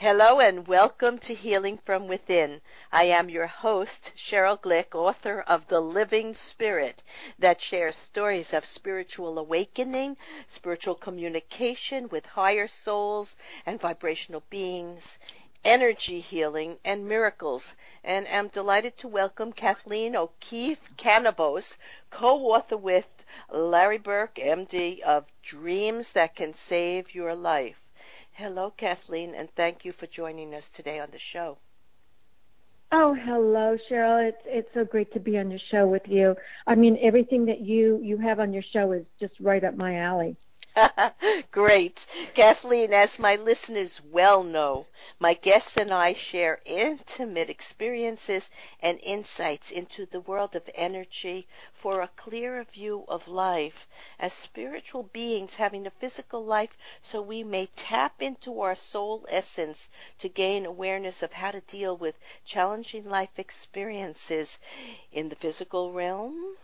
Hello and welcome to Healing from Within. I am your host, Cheryl Glick, author of The Living Spirit, that shares stories of spiritual awakening, spiritual communication with higher souls and vibrational beings, energy healing, and miracles. And I'm delighted to welcome Kathleen O'Keefe Kanavos, co-author with Larry Burke, MD, of Dreams That Can Save Your Life. Hello, Kathleen, and thank you for joining us today on the show. Oh, hello, Cheryl. It's it's so great to be on your show with you. I mean, everything that you you have on your show is just right up my alley. Great. Kathleen, as my listeners well know, my guests and I share intimate experiences and insights into the world of energy for a clearer view of life as spiritual beings having a physical life so we may tap into our soul essence to gain awareness of how to deal with challenging life experiences in the physical realm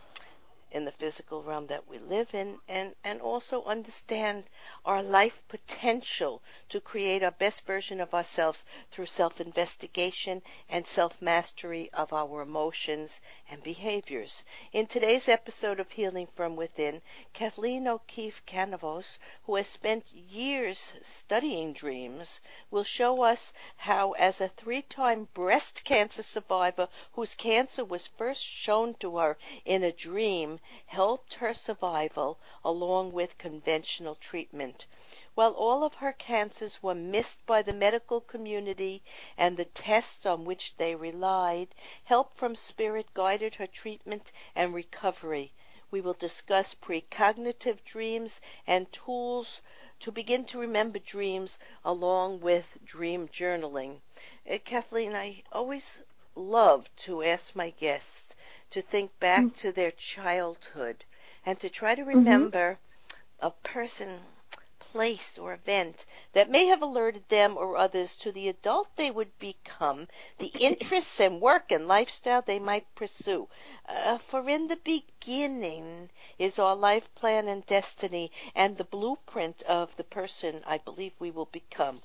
in the physical realm that we live in and, and also understand our life potential to create our best version of ourselves through self investigation and self mastery of our emotions and behaviors. In today's episode of Healing from Within, Kathleen O'Keefe Kanavos, who has spent years studying dreams, will show us how, as a three time breast cancer survivor whose cancer was first shown to her in a dream, helped her survival along with conventional treatment. While all of her cancers were missed by the medical community and the tests on which they relied, help from spirit guided her treatment and recovery. We will discuss precognitive dreams and tools to begin to remember dreams along with dream journaling. Uh, Kathleen, I always love to ask my guests to think back mm-hmm. to their childhood and to try to mm-hmm. remember mm-hmm. a person, place, or event that may have alerted them or others to the adult they would become, the interests and work and lifestyle they might pursue. Uh, for in the beginning is our life plan and destiny and the blueprint of the person I believe we will become.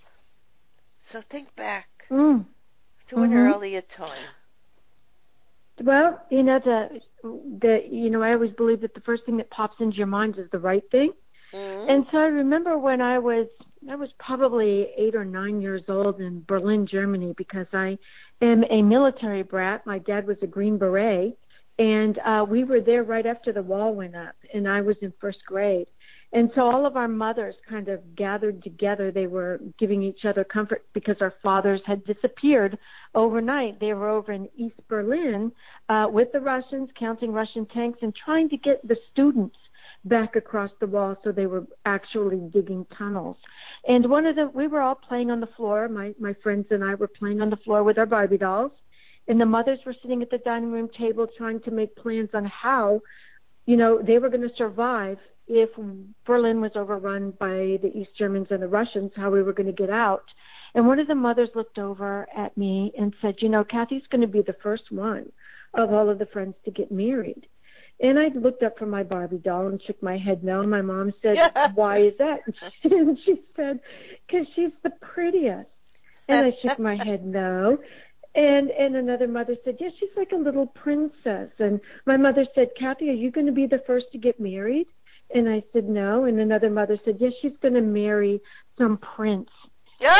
So think back mm. to an mm-hmm. earlier time. Well, you know the the you know I always believe that the first thing that pops into your mind is the right thing. Mm-hmm. And so I remember when I was I was probably eight or nine years old in Berlin, Germany, because I am a military brat. My dad was a Green Beret, and uh, we were there right after the wall went up, and I was in first grade. And so all of our mothers kind of gathered together. They were giving each other comfort because our fathers had disappeared overnight. They were over in East Berlin uh, with the Russians, counting Russian tanks and trying to get the students back across the wall. So they were actually digging tunnels. And one of the, we were all playing on the floor. My my friends and I were playing on the floor with our Barbie dolls, and the mothers were sitting at the dining room table trying to make plans on how, you know, they were going to survive if Berlin was overrun by the East Germans and the Russians, how we were going to get out. And one of the mothers looked over at me and said, You know, Kathy's going to be the first one of all of the friends to get married. And I looked up from my Barbie doll and shook my head no. My mom said, Why is that? And she said, Because she's the prettiest. And I shook my head no. And and another mother said, Yes, yeah, she's like a little princess. And my mother said, Kathy, are you going to be the first to get married? And I said, no. And another mother said, yes, she's going to marry some prince.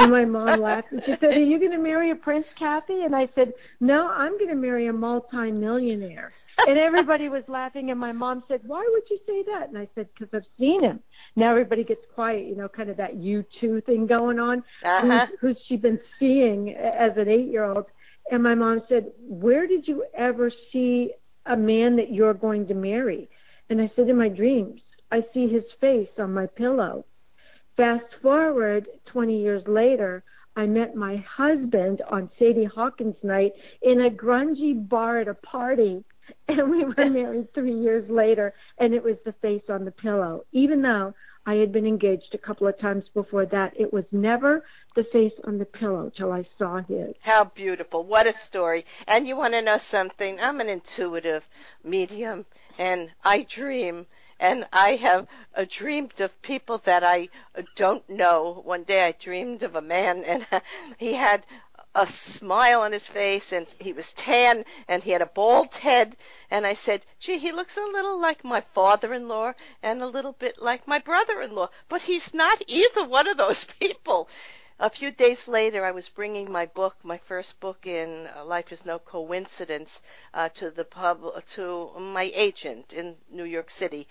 and my mom laughed and she said, are you going to marry a prince, Kathy? And I said, no, I'm going to marry a multi-millionaire. and everybody was laughing and my mom said, why would you say that? And I said, because I've seen him. Now everybody gets quiet, you know, kind of that you two thing going on. Uh-huh. Who's, who's she been seeing as an eight year old? And my mom said, where did you ever see a man that you're going to marry? And I said, in my dreams. I see his face on my pillow. Fast forward 20 years later, I met my husband on Sadie Hawkins night in a grungy bar at a party, and we were married three years later, and it was the face on the pillow. Even though I had been engaged a couple of times before that, it was never the face on the pillow till I saw his. How beautiful. What a story. And you want to know something? I'm an intuitive medium, and I dream and I have uh, dreamed of people that I uh, don't know. One day I dreamed of a man, and he had a smile on his face and he was tan and he had a bald head and I said, gee, he looks a little like my father-in-law and a little bit like my brother-in-law, but he's not either one of those people. A few days later, I was bringing my book, my first book in uh, Life is No Coincidence, uh, to the pub, to my agent in New York City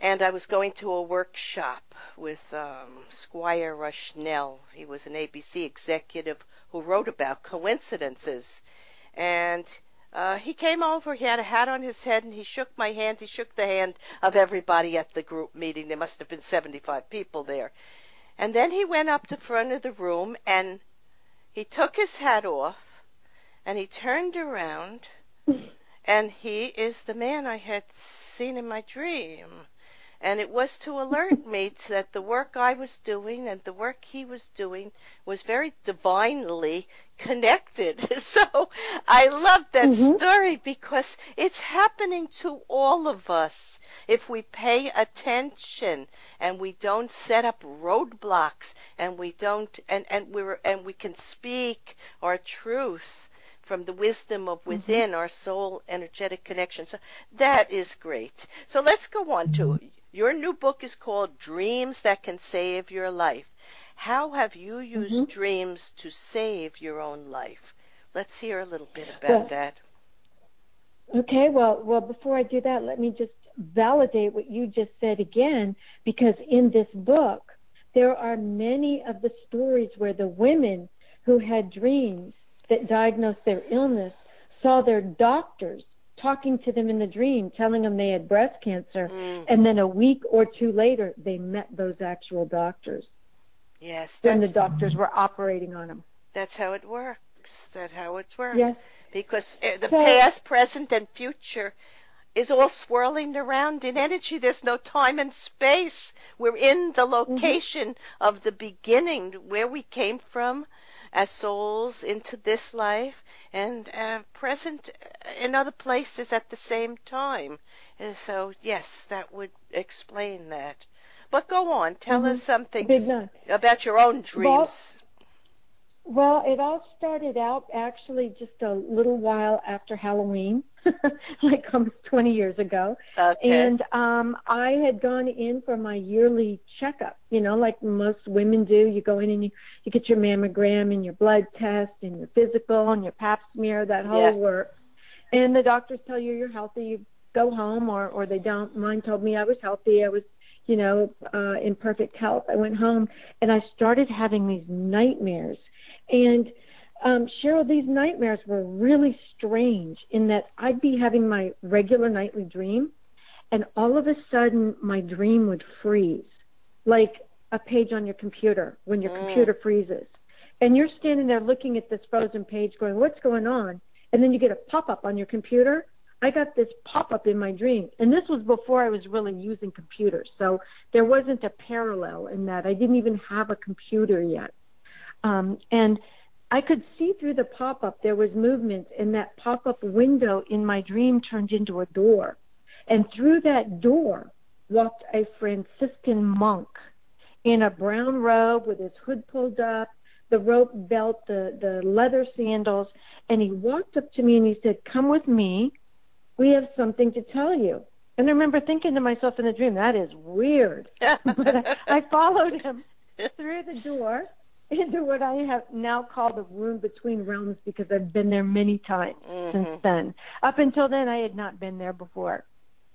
and I was going to a workshop with um, Squire Rushnell. He was an ABC executive who wrote about coincidences, and uh, he came over. He had a hat on his head, and he shook my hand. He shook the hand of everybody at the group meeting. There must have been 75 people there, and then he went up to front of the room and he took his hat off, and he turned around, and he is the man I had seen in my dream and it was to alert me that the work I was doing and the work he was doing was very divinely connected. So I love that mm-hmm. story because it's happening to all of us if we pay attention and we don't set up roadblocks and we don't and and we and we can speak our truth from the wisdom of mm-hmm. within mm-hmm. our soul energetic connection. So that is great. So let's go on to your new book is called Dreams That Can Save Your Life. How have you used mm-hmm. dreams to save your own life? Let's hear a little bit about well, that. Okay, well, well, before I do that, let me just validate what you just said again, because in this book, there are many of the stories where the women who had dreams that diagnosed their illness saw their doctors talking to them in the dream, telling them they had breast cancer, mm. and then a week or two later, they met those actual doctors. Yes, when the doctors were operating on them. That's how it works. That's how it's worked. Yes. Because uh, the so, past, present, and future is all swirling around in energy. There's no time and space. We're in the mm-hmm. location mm-hmm. of the beginning, where we came from, as souls into this life and uh, present in other places at the same time. And so, yes, that would explain that. But go on, tell mm-hmm. us something about your own dreams. Well, it all started out actually just a little while after Halloween, like almost 20 years ago. Okay. And um I had gone in for my yearly checkup, you know, like most women do. You go in and you you get your mammogram and your blood test and your physical and your pap smear, that whole yeah. work. And the doctors tell you you're healthy, you go home or or they don't. Mine told me I was healthy. I was you know, uh, in perfect health. I went home and I started having these nightmares and um, Cheryl, these nightmares were really strange in that I'd be having my regular nightly dream, and all of a sudden my dream would freeze, like a page on your computer when your mm. computer freezes. And you're standing there looking at this frozen page going, What's going on? And then you get a pop up on your computer. I got this pop up in my dream. And this was before I was really using computers. So there wasn't a parallel in that. I didn't even have a computer yet. Um, and I could see through the pop up there was movement, and that pop up window in my dream turned into a door. And through that door walked a Franciscan monk in a brown robe with his hood pulled up, the rope belt, the, the leather sandals, and he walked up to me and he said, Come with me. We have something to tell you. And I remember thinking to myself in the dream, that is weird. but I, I followed him through the door into what I have now called the room between realms because I've been there many times mm-hmm. since then. Up until then, I had not been there before.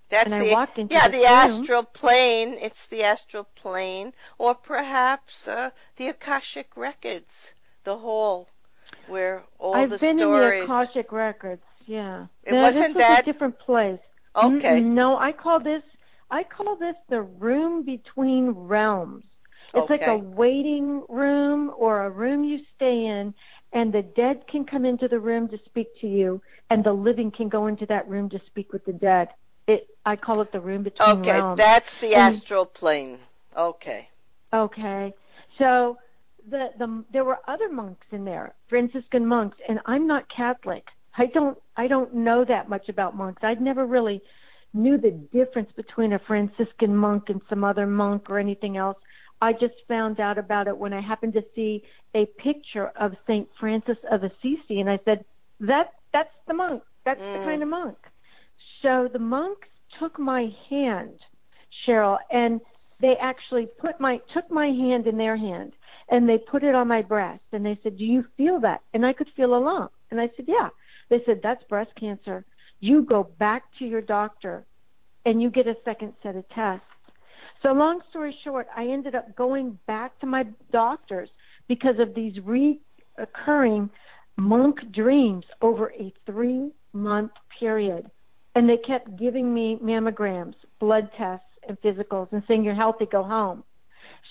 That's and the I walked into yeah the, the astral plane. It's the astral plane, or perhaps uh, the akashic records, the hall where all I've the been stories. in the akashic records. Yeah, it wasn't this was that a different place. Okay. No, I call this I call this the room between realms. It's okay. like a waiting room or a room you stay in, and the dead can come into the room to speak to you, and the living can go into that room to speak with the dead. It, I call it the room between okay, realms. Okay, that's the and, astral plane. Okay. Okay, so the the there were other monks in there, Franciscan monks, and I'm not Catholic. I don't I don't know that much about monks. I'd never really knew the difference between a Franciscan monk and some other monk or anything else. I just found out about it when I happened to see a picture of Saint Francis of Assisi, and I said, "That that's the monk. That's mm. the kind of monk." So the monks took my hand, Cheryl, and they actually put my took my hand in their hand and they put it on my breast and they said, "Do you feel that?" And I could feel a lump, and I said, "Yeah." They said, "That's breast cancer." you go back to your doctor and you get a second set of tests. So long story short, I ended up going back to my doctors because of these recurring monk dreams over a three month period. And they kept giving me mammograms, blood tests, and physicals and saying, You're healthy, go home.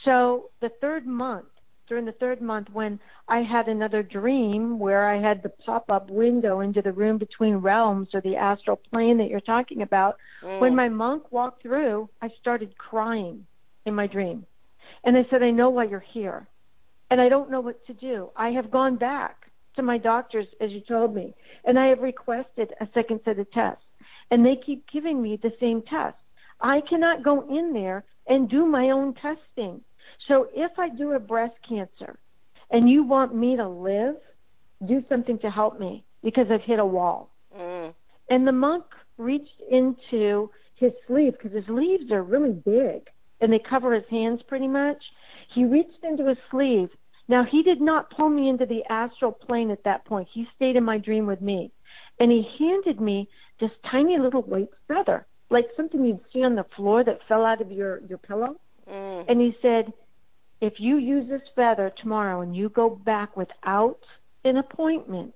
So the third month, during the third month when I had another dream where I had the pop up window into the room between realms or the astral plane that you're talking about. Mm. When my monk walked through, I started crying in my dream. And I said, I know why you're here. And I don't know what to do. I have gone back to my doctors, as you told me, and I have requested a second set of tests. And they keep giving me the same test. I cannot go in there and do my own testing. So if I do have breast cancer and you want me to live, do something to help me because I've hit a wall. Mm. And the monk reached into his sleeve because his sleeves are really big and they cover his hands pretty much. He reached into his sleeve. Now he did not pull me into the astral plane at that point. He stayed in my dream with me. And he handed me this tiny little white feather, like something you'd see on the floor that fell out of your, your pillow. Mm. And he said, if you use this feather tomorrow and you go back without an appointment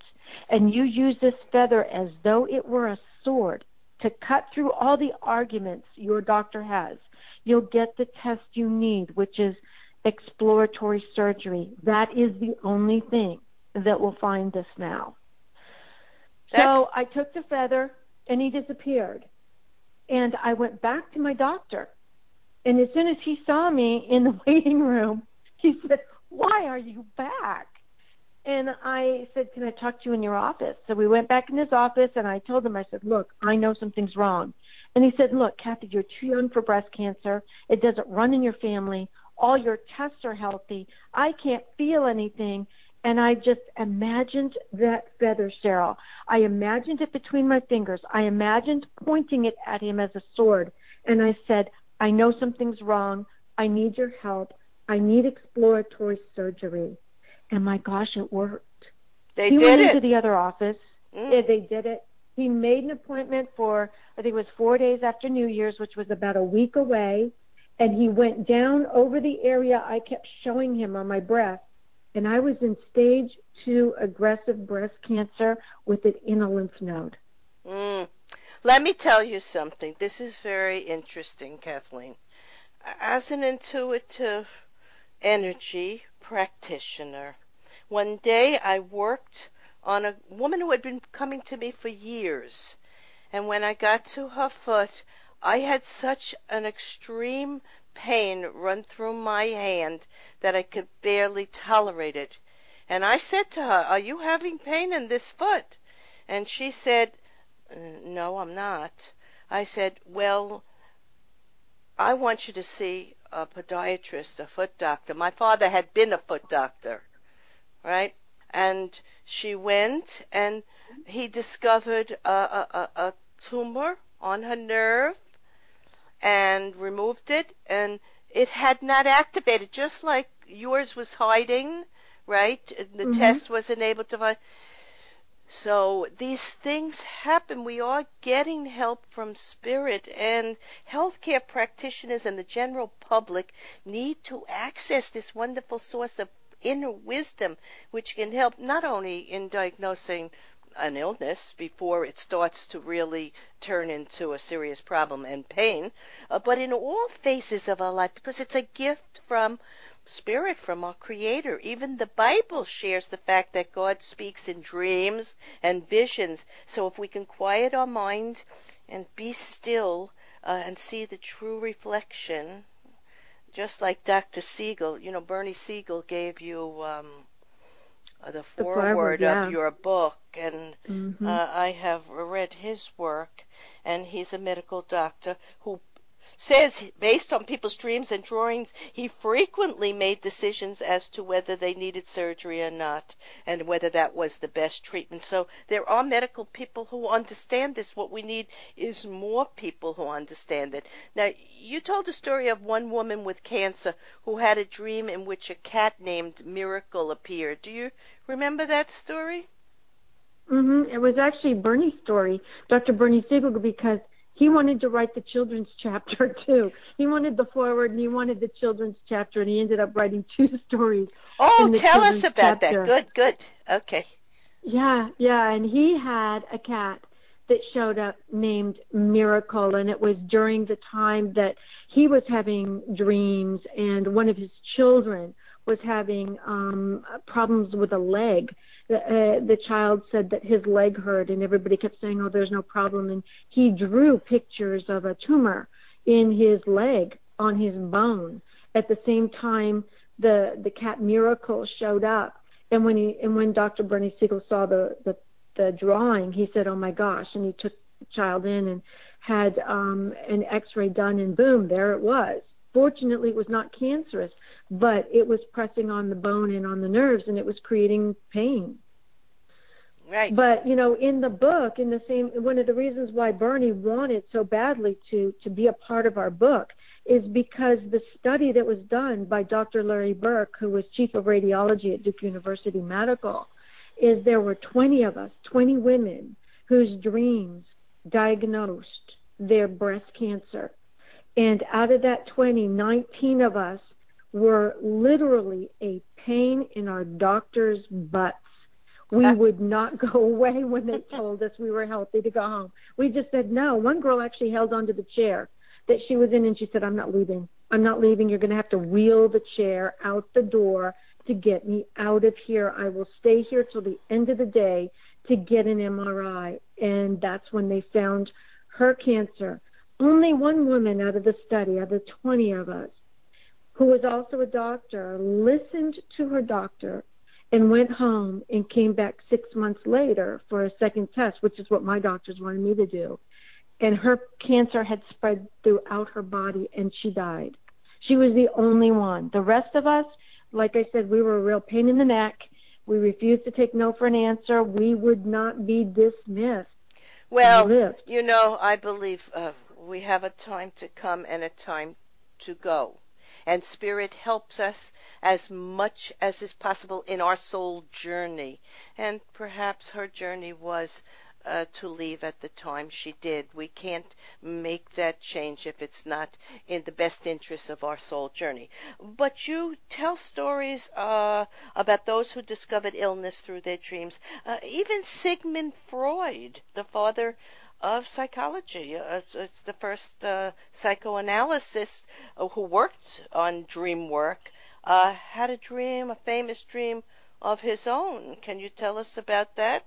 and you use this feather as though it were a sword to cut through all the arguments your doctor has, you'll get the test you need, which is exploratory surgery. That is the only thing that will find this now. That's... So I took the feather and he disappeared. And I went back to my doctor and as soon as he saw me in the waiting room, he said, Why are you back? And I said, Can I talk to you in your office? So we went back in his office and I told him, I said, Look, I know something's wrong. And he said, Look, Kathy, you're too young for breast cancer. It doesn't run in your family. All your tests are healthy. I can't feel anything. And I just imagined that feather, Cheryl. I imagined it between my fingers. I imagined pointing it at him as a sword. And I said, I know something's wrong. I need your help. I need exploratory surgery. And my gosh, it worked. They he did went it. into the other office. Mm. Yeah, they did it. He made an appointment for, I think it was four days after New Year's, which was about a week away. And he went down over the area I kept showing him on my breast. And I was in stage two aggressive breast cancer with it in a lymph node. Mm. Let me tell you something. This is very interesting, Kathleen. As an intuitive energy practitioner, one day I worked on a woman who had been coming to me for years. And when I got to her foot, I had such an extreme pain run through my hand that I could barely tolerate it. And I said to her, Are you having pain in this foot? And she said, no, I'm not. I said, Well, I want you to see a podiatrist, a foot doctor. My father had been a foot doctor, right? And she went and he discovered a, a, a tumor on her nerve and removed it and it had not activated just like yours was hiding right the mm-hmm. test wasn't able to find so these things happen. We are getting help from spirit and healthcare practitioners and the general public need to access this wonderful source of inner wisdom which can help not only in diagnosing an illness before it starts to really turn into a serious problem and pain, uh, but in all phases of our life because it's a gift from spirit from our creator. Even the Bible shares the fact that God speaks in dreams and visions. So if we can quiet our mind and be still uh, and see the true reflection, just like Dr. Siegel, you know, Bernie Siegel gave you um, uh, the foreword yeah. of your book, and mm-hmm. uh, I have read his work. and he's a medical doctor who says based on people's dreams and drawings, he frequently made decisions as to whether they needed surgery or not and whether that was the best treatment. So there are medical people who understand this. What we need is more people who understand it. Now, you told a story of one woman with cancer who had a dream in which a cat named Miracle appeared. Do you remember that story? Mhm. It was actually Bernie's story, Dr. Bernie Siegel, because he wanted to write the children's chapter too. He wanted the forward and he wanted the children's chapter, and he ended up writing two stories. Oh, tell us about chapter. that. Good, good. Okay. Yeah, yeah, and he had a cat that showed up named Miracle, and it was during the time that he was having dreams, and one of his children was having um problems with a leg the, uh, child said that his leg hurt and everybody kept saying, oh, there's no problem. And he drew pictures of a tumor in his leg on his bone. At the same time, the, the cat Miracle showed up. And when he, and when Dr. Bernie Siegel saw the, the, the drawing, he said, oh my gosh. And he took the child in and had, um, an x-ray done and boom, there it was. Fortunately, it was not cancerous but it was pressing on the bone and on the nerves and it was creating pain. Right. But you know, in the book, in the same, one of the reasons why Bernie wanted so badly to to be a part of our book is because the study that was done by Dr. Larry Burke, who was chief of radiology at Duke University Medical, is there were 20 of us, 20 women whose dreams diagnosed their breast cancer. And out of that 20, 19 of us were literally a pain in our doctor's butts. We would not go away when they told us we were healthy to go home. We just said no. One girl actually held onto the chair that she was in and she said, I'm not leaving. I'm not leaving. You're going to have to wheel the chair out the door to get me out of here. I will stay here till the end of the day to get an MRI. And that's when they found her cancer. Only one woman out of the study, out of 20 of us, who was also a doctor, listened to her doctor and went home and came back six months later for a second test, which is what my doctors wanted me to do. And her cancer had spread throughout her body and she died. She was the only one. The rest of us, like I said, we were a real pain in the neck. We refused to take no for an answer. We would not be dismissed. Well, you know, I believe uh, we have a time to come and a time to go and Spirit helps us as much as is possible in our soul journey. And perhaps her journey was uh, to leave at the time she did. We can't make that change if it's not in the best interest of our soul journey. But you tell stories uh, about those who discovered illness through their dreams. Uh, even Sigmund Freud, the father of psychology. It's, it's the first uh, psychoanalyst uh, who worked on dream work. Uh, had a dream, a famous dream of his own. Can you tell us about that?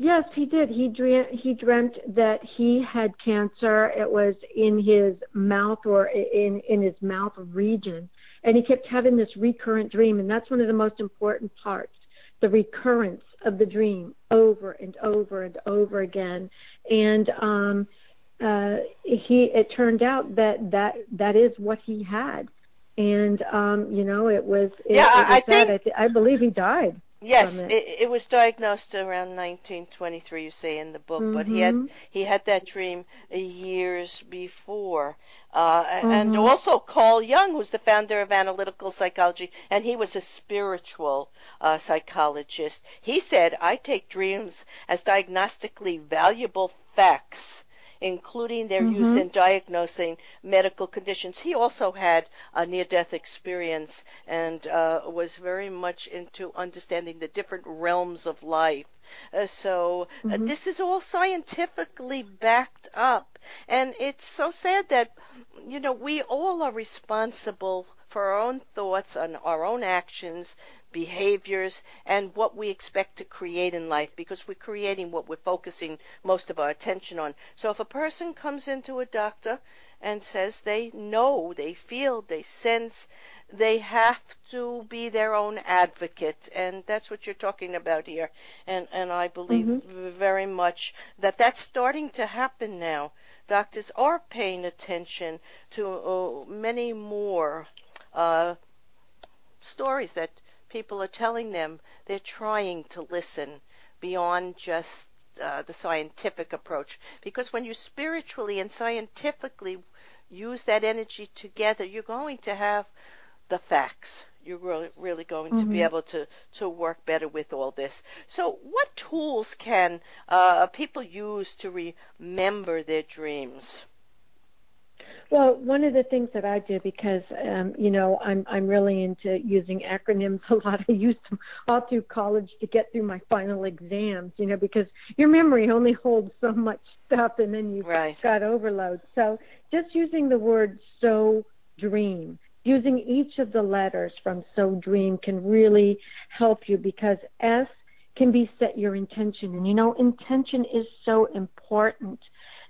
Yes, he did. He dreamt he dreamt that he had cancer. It was in his mouth or in in his mouth region, and he kept having this recurrent dream. And that's one of the most important parts: the recurrence of the dream over and over and over again. And um, uh, he, it turned out that that that is what he had. And um, you know, it was. It, yeah, it was I think. I, th- I believe he died. Yes, it. It, it. was diagnosed around 1923. You say in the book, mm-hmm. but he had mm-hmm. he had that dream years before, uh, mm-hmm. and also Carl Jung, who's the founder of analytical psychology, and he was a spiritual uh, psychologist. He said, "I take dreams as diagnostically valuable facts." Including their mm-hmm. use in diagnosing medical conditions. He also had a near death experience and uh, was very much into understanding the different realms of life. Uh, so uh, mm-hmm. this is all scientifically backed up. And it's so sad that, you know, we all are responsible for our own thoughts and our own actions behaviors, and what we expect to create in life because we're creating what we're focusing most of our attention on. So if a person comes into a doctor and says they know, they feel, they sense, they have to be their own advocate, and that's what you're talking about here. And and I believe mm-hmm. very much that that's starting to happen now. Doctors are paying attention to uh, many more uh, stories that people are telling them. They're trying to listen beyond just uh, the scientific approach. Because when you spiritually and scientifically use that energy together, you're going to have the facts. You're really, really going mm-hmm. to be mm-hmm. able to, to work better with all this. So, what tools can uh, people use to remember their dreams? Well, one of the things that I do because um, you know I'm I'm really into using acronyms a lot. I used them all through college to get through my final exams. You know because your memory only holds so much stuff, and then you've right. got overload. So just using the word so dream, using each of the letters from so dream can really help you because S can be set your intention, and you know intention is so important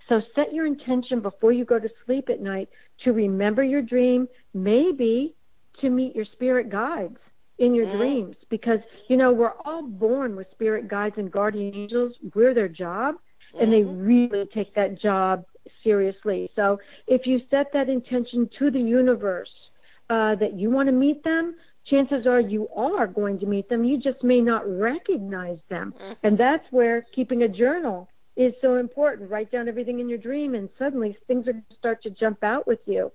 so set your intention before you go to sleep at night to remember your dream, maybe to meet your spirit guides in your mm. dreams because you know we're all born with spirit guides and guardian angels we're their job mm-hmm. and they mm-hmm. really take that job seriously so if you set that intention to the universe uh, that you want to meet them chances are you are going to meet them you just may not recognize them mm-hmm. and that's where keeping a journal is so important. Write down everything in your dream, and suddenly things are going to start to jump out with you.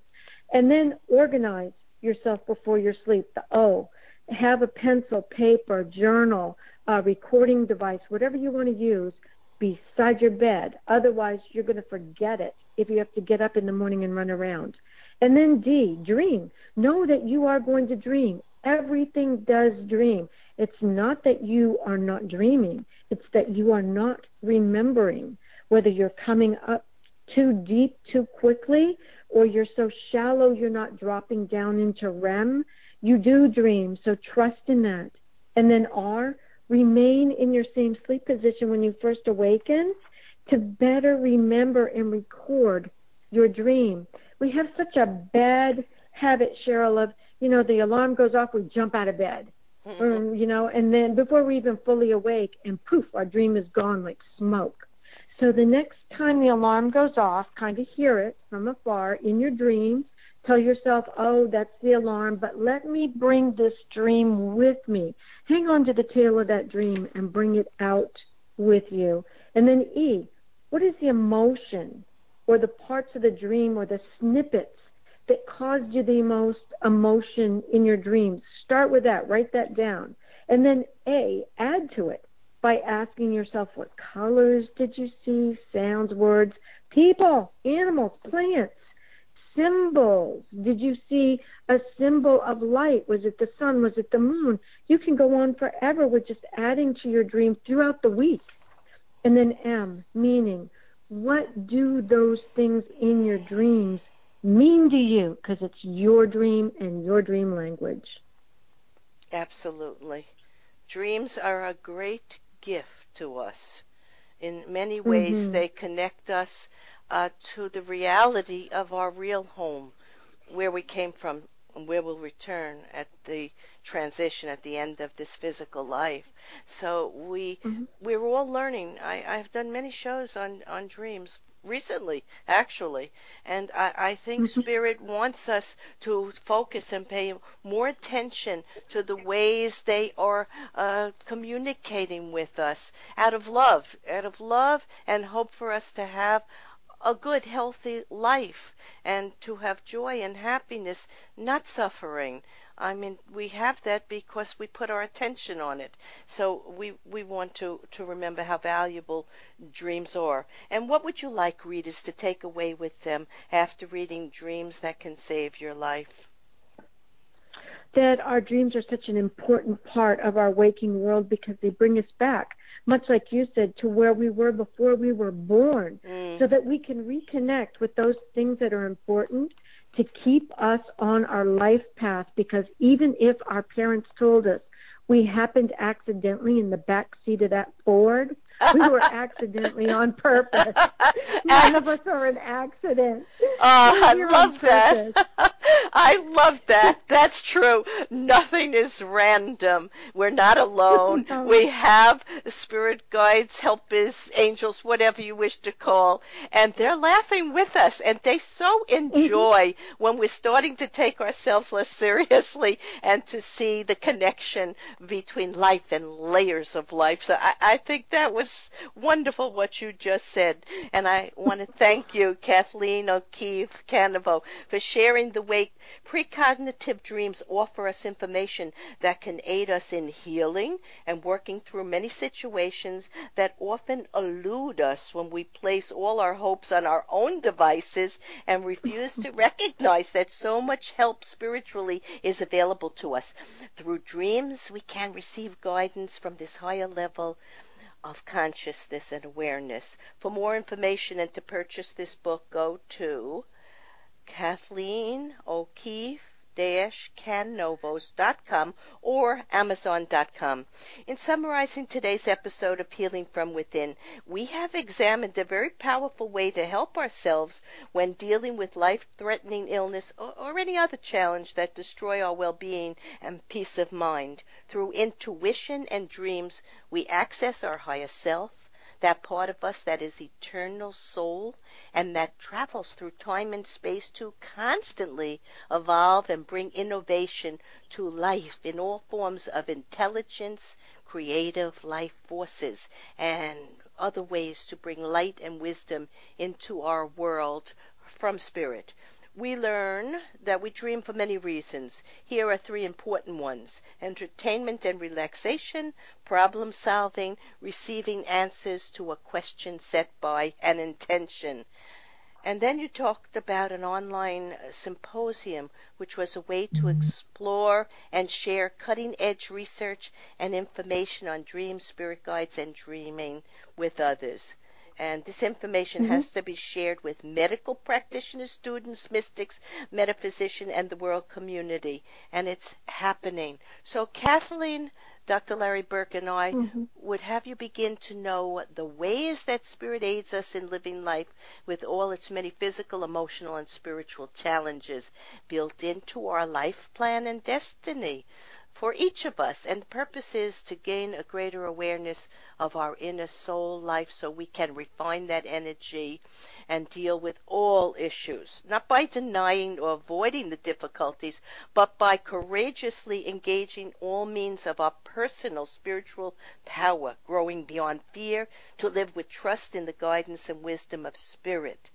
And then organize yourself before your sleep. The O. Have a pencil, paper, journal, a recording device, whatever you want to use, beside your bed. Otherwise, you're going to forget it if you have to get up in the morning and run around. And then D, dream. Know that you are going to dream. Everything does dream. It's not that you are not dreaming. It's that you are not remembering whether you're coming up too deep too quickly or you're so shallow you're not dropping down into REM. You do dream, so trust in that. And then R, remain in your same sleep position when you first awaken to better remember and record your dream. We have such a bad habit, Cheryl, of, you know, the alarm goes off, we jump out of bed or, you know, and then before we even fully awake, and poof, our dream is gone like smoke. So the next time the alarm goes off, kind of hear it from afar in your dream. Tell yourself, oh, that's the alarm, but let me bring this dream with me. Hang on to the tail of that dream and bring it out with you. And then E, what is the emotion or the parts of the dream or the snippets that caused you the most emotion in your dreams. Start with that, write that down. And then A, add to it by asking yourself what colors did you see, sounds, words, people, animals, plants, symbols. Did you see a symbol of light? Was it the sun? Was it the moon? You can go on forever with just adding to your dream throughout the week. And then M, meaning. What do those things in your dreams mean to you because it's your dream and your dream language. Absolutely. Dreams are a great gift to us. In many ways, mm-hmm. they connect us uh, to the reality of our real home, where we came from and where we'll return at the transition at the end of this physical life. So we mm-hmm. we're all learning. I, I've done many shows on on dreams recently, actually. And I, I think mm-hmm. Spirit wants us to focus and pay more attention to the ways they are uh, communicating with us out of love, out of love and hope for us to have a good, healthy life and to have joy and happiness, not suffering. I mean, we have that because we put our attention on it. So we we want to to remember how valuable dreams are. And what would you like readers to take away with them after reading Dreams That Can Save Your Life? That our dreams are such an important part of our waking world because they bring us back, much like you said, to where we were before we were born, mm. so that we can reconnect with those things that are important to keep us on our life path because even if our parents told us we happened accidentally in the back seat of that Ford we were accidentally on purpose. None of us are an accident. Oh, I love that. I love that. That's true. Nothing is random. We're not alone. no. We have spirit guides, helpers, angels, whatever you wish to call, and they're laughing with us and they so enjoy mm-hmm. when we're starting to take ourselves less seriously and to see the connection between life and layers of life. So I, I think that was wonderful what you just said. And I want to thank you, Kathleen O'Keefe Kanavos, for sharing the way precognitive dreams offer us information that can aid us in healing and working through many situations that often elude us when we place all our hopes on our own devices and refuse to recognize that so much help spiritually is available to us. Through dreams, we can receive guidance from this higher level of consciousness and awareness. For more information and to purchase this book, go to Kathleen O'Keefe kanavos.com or amazon.com. In summarizing today's episode of Healing from Within, we have examined a very powerful way to help ourselves when dealing with life-threatening illness or, or any other challenge that destroy our well-being and peace of mind. Through intuition and dreams, we access our higher self, that part of us that is eternal soul and that travels through time and space to constantly evolve and bring innovation to life in all forms of intelligence, creative life forces, and other ways to bring light and wisdom into our world from spirit. We learn that we dream for many reasons. Here are three important ones entertainment and relaxation, problem solving, receiving answers to a question set by an intention. And then you talked about an online symposium, which was a way to mm-hmm. explore and share cutting edge research and information on dreams, spirit guides, and dreaming with others. And this information mm-hmm. has to be shared with medical practitioners, students, mystics, metaphysician, and the world community. And it's happening. So, Kathleen, Dr. Larry Burke, and I mm-hmm. would have you begin to know the ways that Spirit aids us in living life with all its many physical, emotional, and spiritual challenges built into our life plan and destiny for each of us. And the purpose is to gain a greater awareness of our inner soul life so we can refine that energy and deal with all issues, not by denying or avoiding the difficulties, but by courageously engaging all means of our personal spiritual power, growing beyond fear to live with trust in the guidance and wisdom of spirit.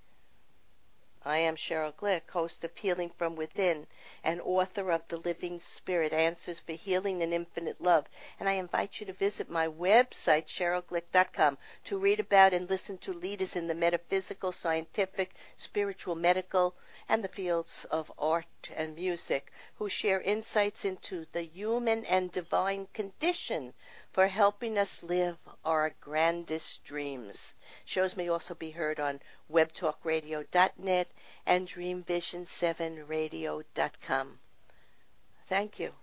I am Cheryl Glick, host of Healing from Within and author of The Living Spirit Answers for Healing and Infinite Love. And I invite you to visit my website, CherylGlick.com, to read about and listen to leaders in the metaphysical, scientific, spiritual, medical, and the fields of art and music who share insights into the human and divine condition for helping us live our grandest dreams. Shows may also be heard on webtalkradio.net and dreamvision7radio.com. Thank you.